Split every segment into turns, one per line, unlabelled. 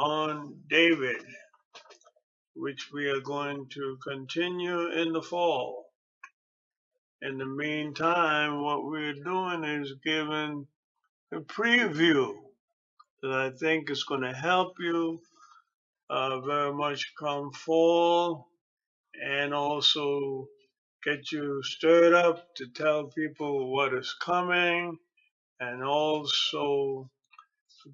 on David, which we are going to continue in the fall. In the meantime, what we're doing is giving a preview that I think is going to help you uh, very much come fall and also get you stirred up to tell people what is coming and also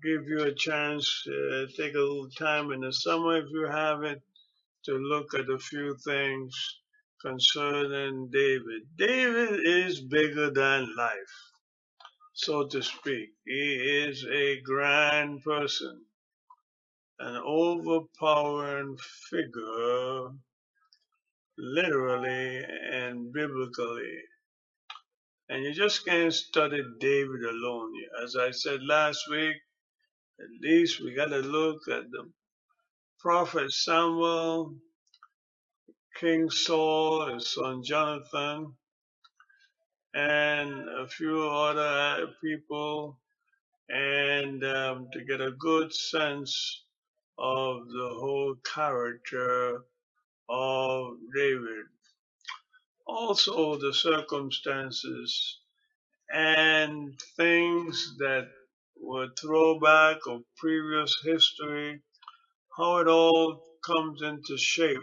give you a chance to take a little time in the summer if you have it to look at a few things concerning David. David is bigger than life, so to speak. He is a grand person, an overpowering figure, literally and biblically. And you just can't study David alone. As I said last week, at least we got to look at the prophet Samuel, King Saul, his son Jonathan, and a few other people, and um, to get a good sense of the whole character of David. Also, the circumstances and things that were throwback of previous history, how it all comes into shape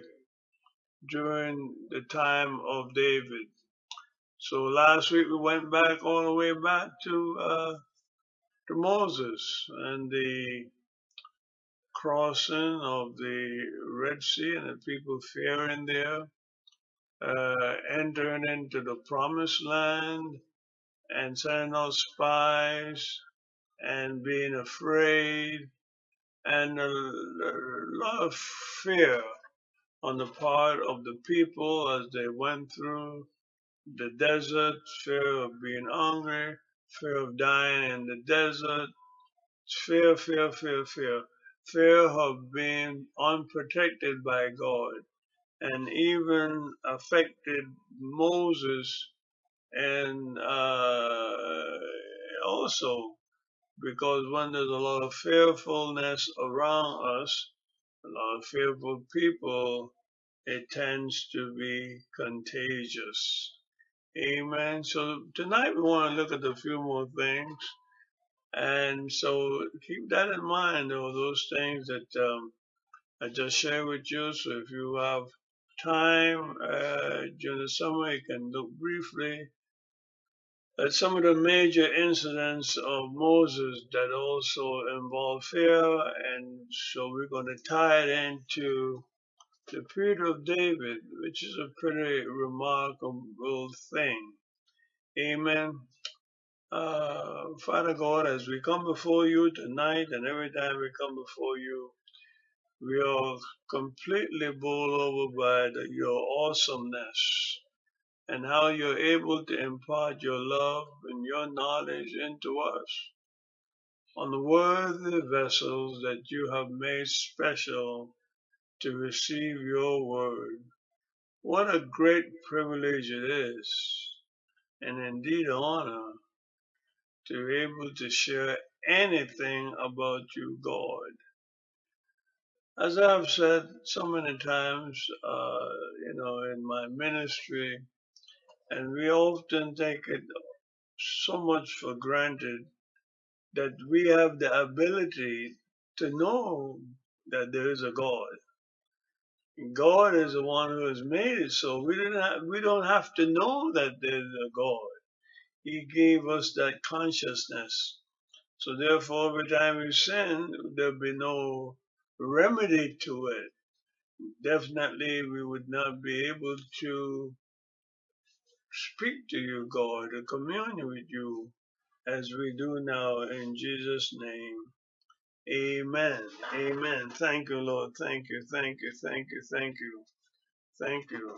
during the time of David. So last week we went back all the way back to uh, to Moses and the crossing of the Red Sea and the people fearing there, uh, entering into the promised land and sending out spies and being afraid and a, lot of fear on the part of the people as they went through the desert, fear of being hungry, fear of dying in the desert, fear, fear, fear, fear, fear of being unprotected by God, and even affected Moses and uh, also because when there's a lot of fearfulness around us, a lot of fearful people, it tends to be contagious. Amen. So tonight we want to look at a few more things. And so keep that in mind, or those things that um, I just shared with you. So if you have time uh, during the summer, you can look briefly at some of the major incidents of Moses that also involve fear, and so we're going to tie it into the period of David, which is a pretty remarkable thing. Amen. Uh, Father God, as we come before you tonight and every time we come before you, we are completely bowled over by the, your awesomeness and how you're able to impart your love and your knowledge into us on the worthy vessels that you have made special to receive your word. What a great privilege it is, and indeed an honor, to be able to share anything about you, God. As I've said so many times, uh, you know, in my ministry, and we often take it so much for granted that we have the ability to know that there is a God. God is the one who has made it, so we don't have, we don't have to know that there's a God. He gave us that consciousness. So therefore, every time we sin, there'll be no remedy to it. Definitely, we would not be able to speak to you, God, to commune with you as we do now in Jesus' name. Amen. Amen. Thank you, Lord. Thank you. Thank you. Thank you. Thank you. Thank you.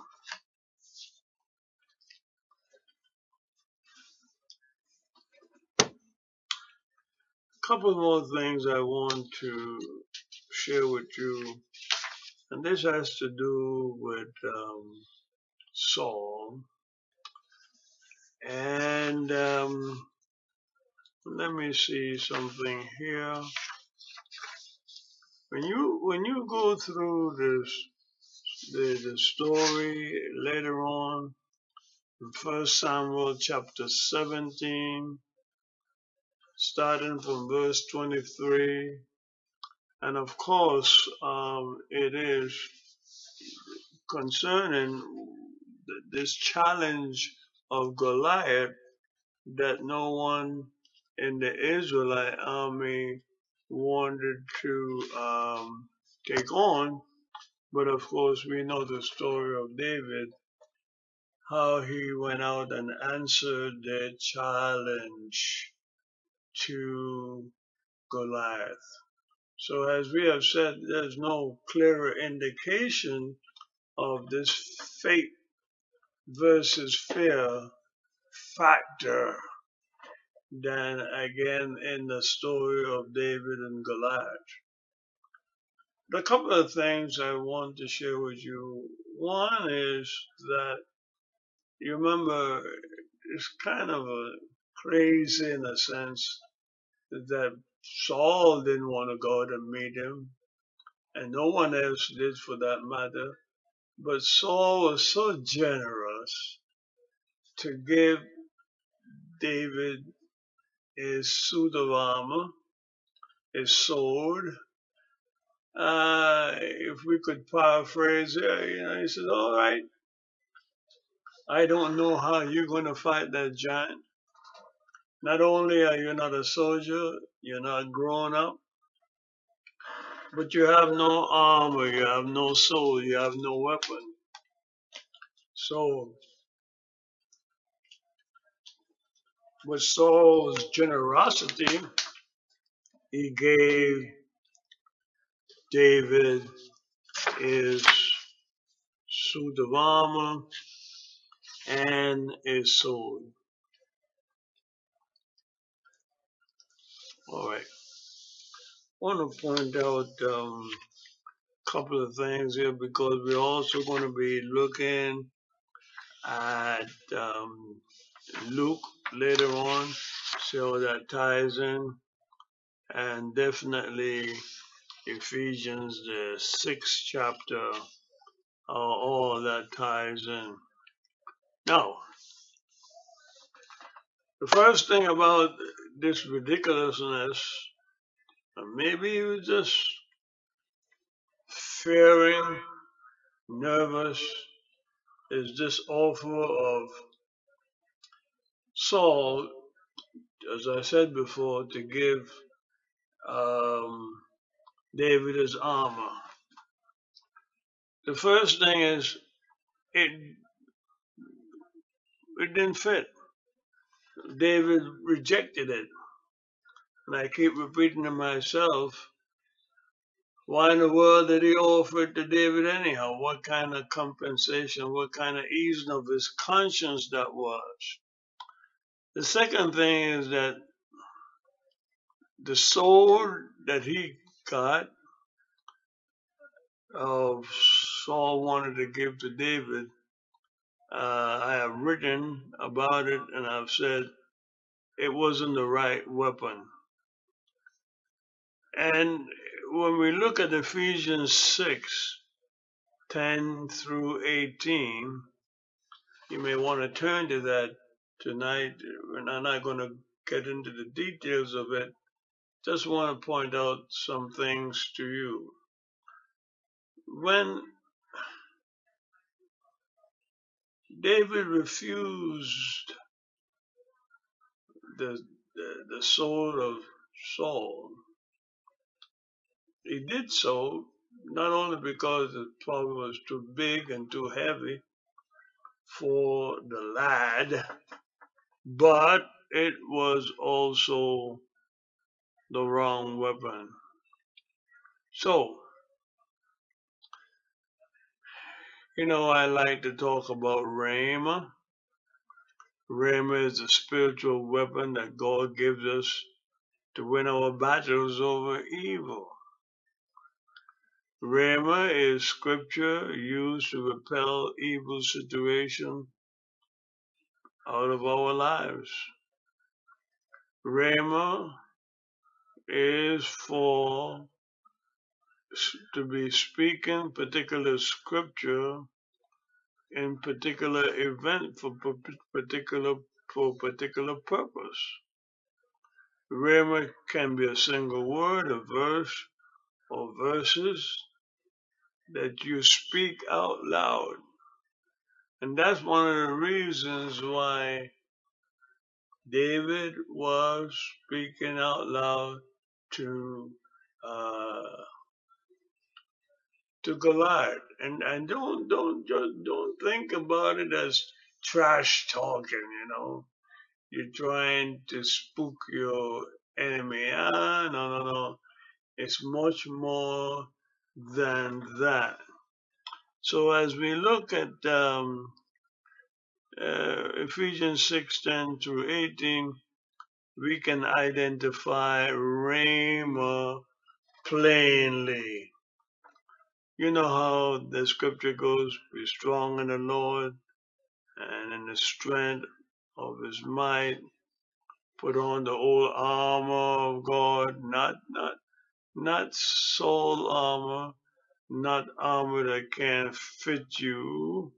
A couple more things I want to share with you, and this has to do with um, Saul. And um, let me see something here. when you when you go through this the, the story later on in First Samuel chapter 17, starting from verse 23, and of course um, it is concerning this challenge of Goliath that no one in the Israelite army wanted to um, take on. But of course, we know the story of David, how he went out and answered the challenge to Goliath. So, as we have said, there's no clearer indication of this faith versus fear factor than again in the story of David and Goliath. A couple of things I want to share with you. One is that you remember it's kind of a crazy in a sense that Saul didn't want to go to meet him, and no one else did for that matter. But Saul was so generous to give David his suit of armor, his sword. Uh, if we could paraphrase it, you know, he said, All right, I don't know how you're going to fight that giant. Not only are you not a soldier, you're not grown up, but you have no armor, you have no soul, you have no weapon. So, with Saul's generosity, he gave David his suit of armor and his sword. All right. Want to point out a um, couple of things here because we're also going to be looking at um, Luke later on, so that ties in, and definitely Ephesians, the sixth chapter, uh, all that ties in. Now, the first thing about this ridiculousness, maybe he was just fearing, nervous, is this offer of Saul, as I said before, to give um, David his armor. The first thing is it it didn't fit. David rejected it. And I keep repeating to myself, why in the world did he offer it to David anyhow? What kind of compensation, what kind of easing of his conscience that was? The second thing is that the sword that he got, uh, Saul wanted to give to David, uh, I have written about it and I've said it wasn't the right weapon. And when we look at Ephesians 6 10 through 18, you may want to turn to that tonight. I'm not going to get into the details of it. Just want to point out some things to you. When David refused the, the, the sword of Saul. He did so not only because the probably was too big and too heavy for the lad, but it was also the wrong weapon. So, you know, I like to talk about Rhema. Rhema is a spiritual weapon that God gives us to win our battles over evil. Rhema is scripture used to repel evil situation out of our lives. Rhema is for to be speaking particular scripture in particular event for particular for particular purpose. Rhema can be a single word, a verse, or verses that you speak out loud. And that's one of the reasons why David was speaking out loud to uh, to Goliath. And and don't don't just don't think about it as trash talking, you know. You're trying to spook your enemy. Ah, no, no, no. It's much more than that. So as we look at um, uh, Ephesians 6 10 through 18, we can identify Rhema plainly. You know how the scripture goes, be strong in the Lord and in the strength of his might. Put on the whole armor of God, not not not Saul armor, not armor that can't fit you,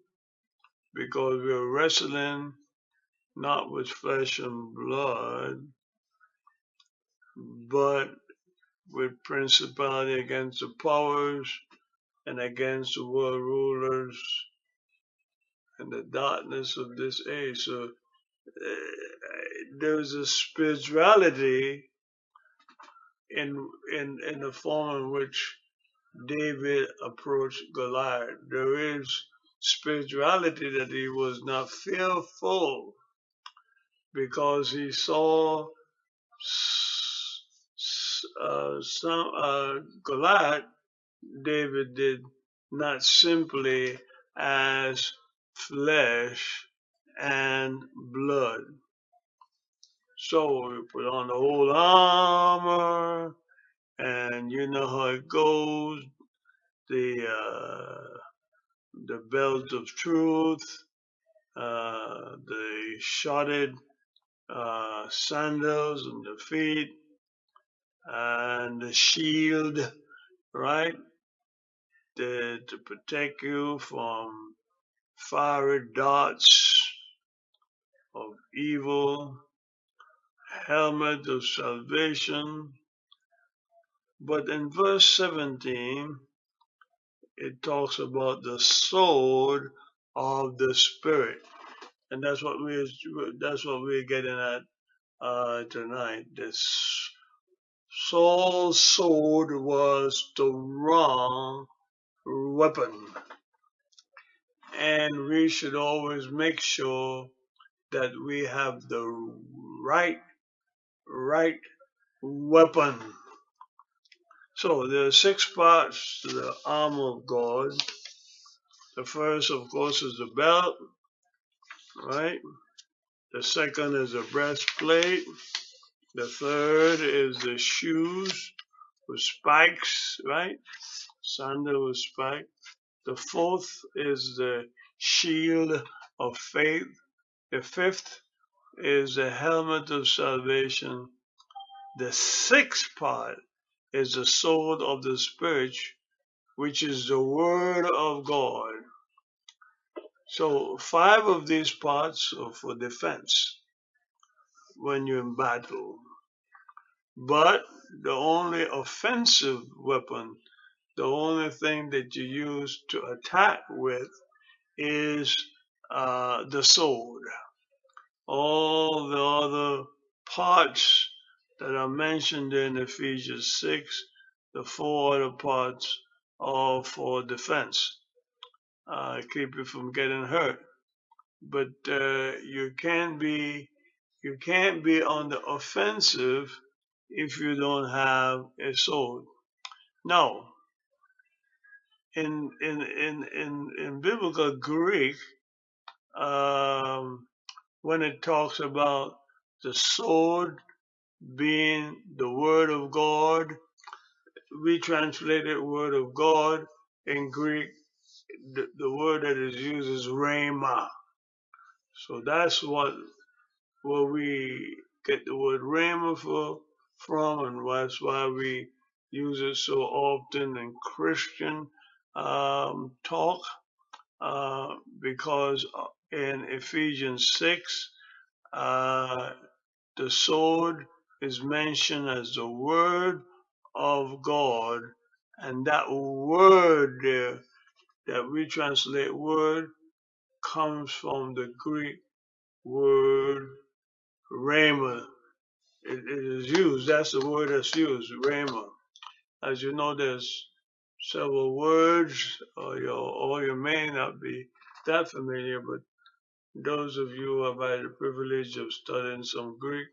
because we're wrestling not with flesh and blood, but with principality against the powers and against the world rulers and the darkness of this age. So uh, there's a spirituality in in in the form in which David approached Goliath. There is spirituality that he was not fearful because he saw uh, some uh, Goliath. David did not simply as flesh and blood. So we put on the whole armor, and you know how it goes. The uh, the belt of truth, uh, the shotted uh, sandals on the feet, and the shield, right, to protect you from fiery darts of evil helmet of salvation. But in verse 17, it talks about the sword of the spirit. And that's what we that's what we're getting at uh, tonight. This Saul's sword was the wrong weapon. And we should always make sure that we have the right right weapon. So there are six parts to the armor of God. The first, of course, is the belt, right? The second is the breastplate. The third is the shoes with spikes, right? Sandal with spikes. The fourth is the shield of faith. The fifth is the helmet of salvation. The sixth part is the sword of the Spirit, which is the word of God. So five of these parts are for defense when you're in battle. But the only offensive weapon, the only thing that you use to attack with is uh, the sword all the other parts that are mentioned in Ephesians 6, the four other parts are for defense, uh, keep you from getting hurt. But uh, you can't be you can't be on the offensive if you don't have a sword. Now, In in in in, in biblical Greek, um, when it talks about the sword being the word of God. We translate it word of God. In Greek, the, the word that is used is rhema. So that's what where we get the word rhema for, from, and that's why we use it so often in Christian um, talk uh, because in Ephesians 6, uh, the sword is mentioned as the word of God, and that word there that we translate word comes from the Greek word rhema. It, it is used, that's the word that's used, rhema. As you know, there's several words, or you, or you may not be that familiar, but those of you who have had the privilege of studying some Greek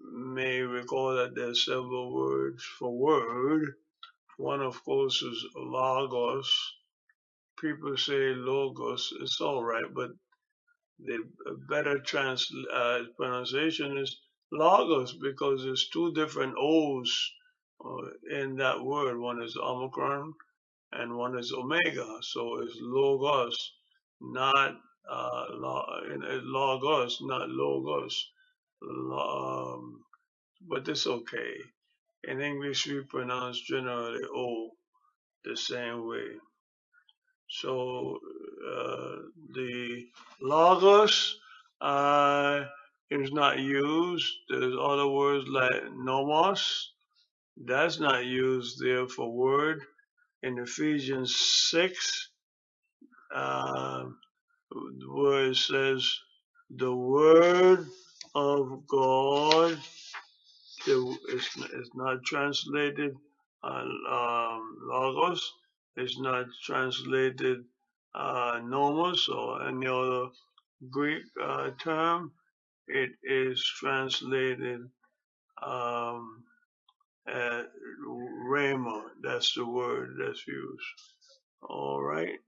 may recall that there are several words for word. One, of course, is logos. People say logos. It's all right, but the better trans uh, pronunciation is logos because there's two different O's uh, in that word. One is omicron and one is omega. So it's logos, not uh, logos, not logos. Um, but it's okay. In English, we pronounce generally O the same way. So uh, the logos uh, is not used. There's other words like nomos. That's not used there for word. In Ephesians 6, uh, where it says, the word of God it's, not translated uh, um, logos. It's not translated uh, nomos or any other Greek uh, term. It is translated um, rhema. That's the word that's used. All right.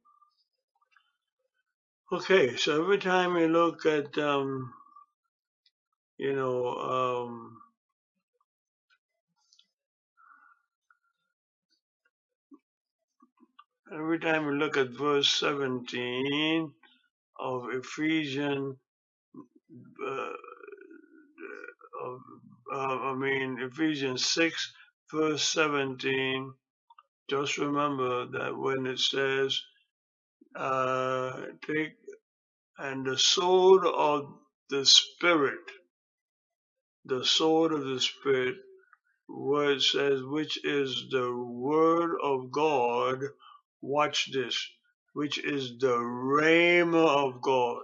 Okay, so every time you look at, um, you know, um, every time we look at verse 17 of Ephesians, uh, of, uh, I mean, Ephesians 6, verse 17, just remember that when it says, uh, take and the sword of the Spirit, the sword of the Spirit, where it says, which is the word of God, watch this, which is the rhema of God,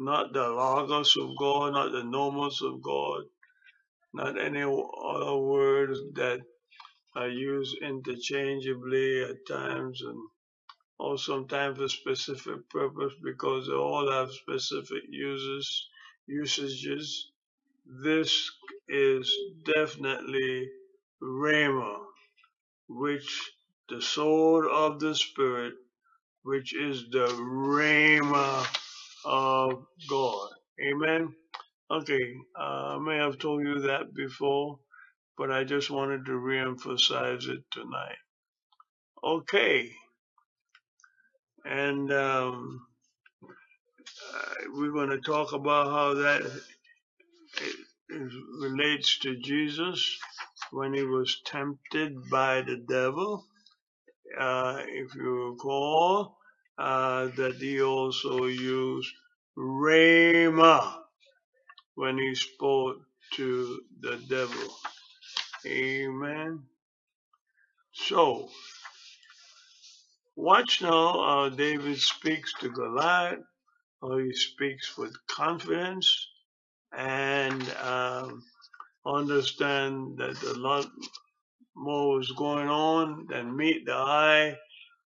not the logos of God, not the nomos of God, not any other words that are used interchangeably at times and or sometimes for specific purpose because they all have specific uses, usages. This is definitely Rhema, which the sword of the Spirit, which is the Rhema of God. Amen. Okay, uh, I may have told you that before, but I just wanted to reemphasize it tonight. Okay, and um, uh, we're going to talk about how that relates to Jesus when he was tempted by the devil. Uh, if you recall, uh, that he also used Rhema when he spoke to the devil. Amen. So, watch now how David speaks to Goliath, how he speaks with confidence, and um, understand that a lot more is going on than meet the eye,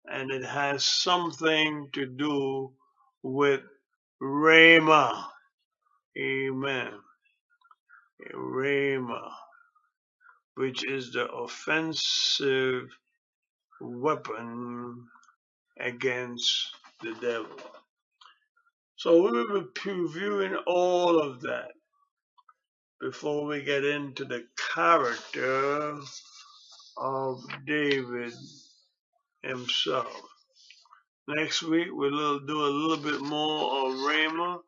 and it has something to do with Rhema. Amen. Rhema, which is the offensive weapon against the devil. So we will be previewing all of that before we get into the character of David himself. Next week we'll do a little bit more of Rhema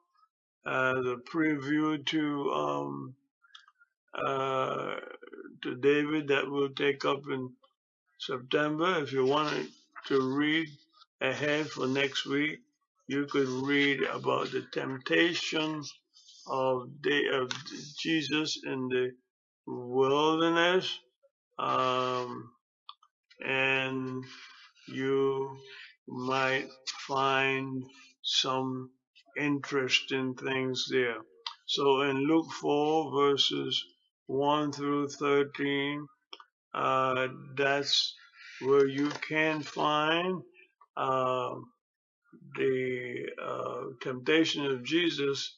as a preview to um, uh, to David that we'll take up in September. If you wanted to read ahead for next week, you could read about the temptation of, the, of Jesus in the wilderness. Um, and you might find some interesting things there. So in Luke 4 verses 1 through 13, uh, that's where you can find uh, the uh, temptation of Jesus,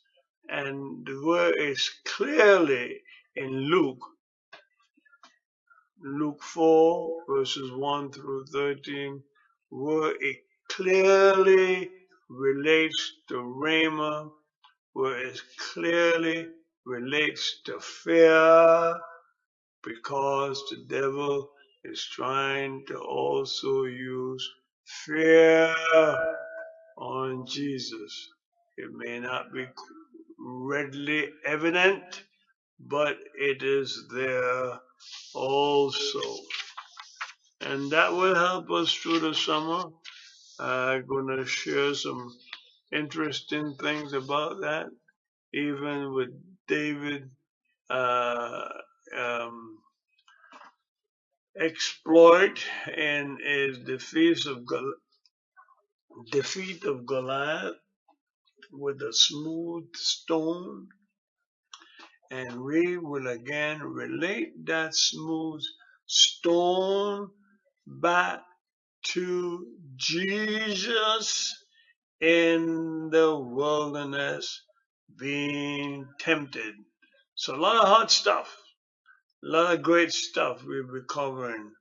and where it's clearly in Luke, Luke 4 verses 1 through 13, where it clearly relates to Rhema, where it clearly relates to fear, because the devil is trying to also use fear on Jesus. It may not be readily evident, but it is there also. And that will help us through the summer. I'm going to share some interesting things about that, even with David uh, um, exploit in his defeat of, Gol- defeat of Goliath with a smooth stone. And we will again relate that smooth stone back to Jesus in the wilderness being tempted. So a lot of hot stuff, a lot of great stuff we'll be covering.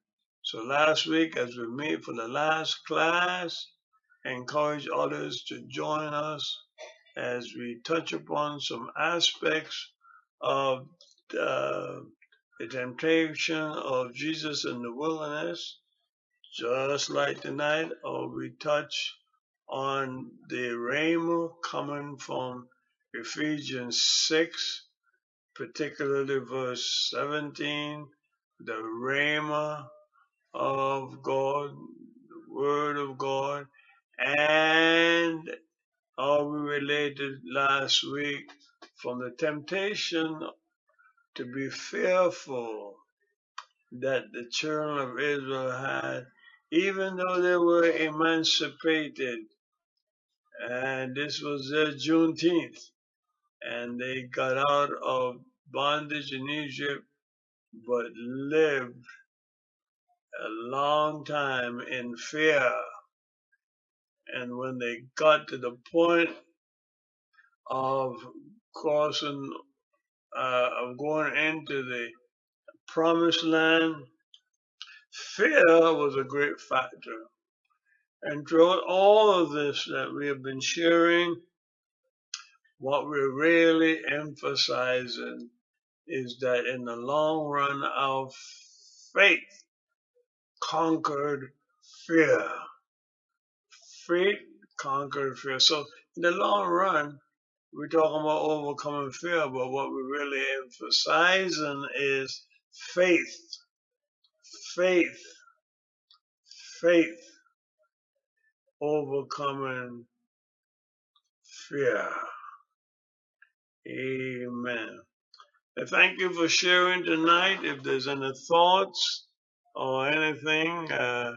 So last week as we meet for the last class, encourage others to join us as we touch upon some aspects of uh, the temptation of Jesus in the wilderness, just like tonight, or we touch on the rhema coming from Ephesians 6, particularly verse 17, the rhema of God, the word of God, and all we related last week from the temptation to be fearful that the children of Israel had, even though they were emancipated, and this was their Juneteenth, and they got out of bondage in Egypt, but lived a long time in fear. And when they got to the point of crossing, uh, of going into the promised land, fear was a great factor. And throughout all of this that we have been sharing, what we're really emphasizing is that in the long run, our faith conquered fear. Faith conquered fear. So in the long run, we're talking about overcoming fear, but what we're really emphasizing is faith, faith, faith overcoming fear. Amen. And thank you for sharing tonight. If there's any thoughts or anything, uh,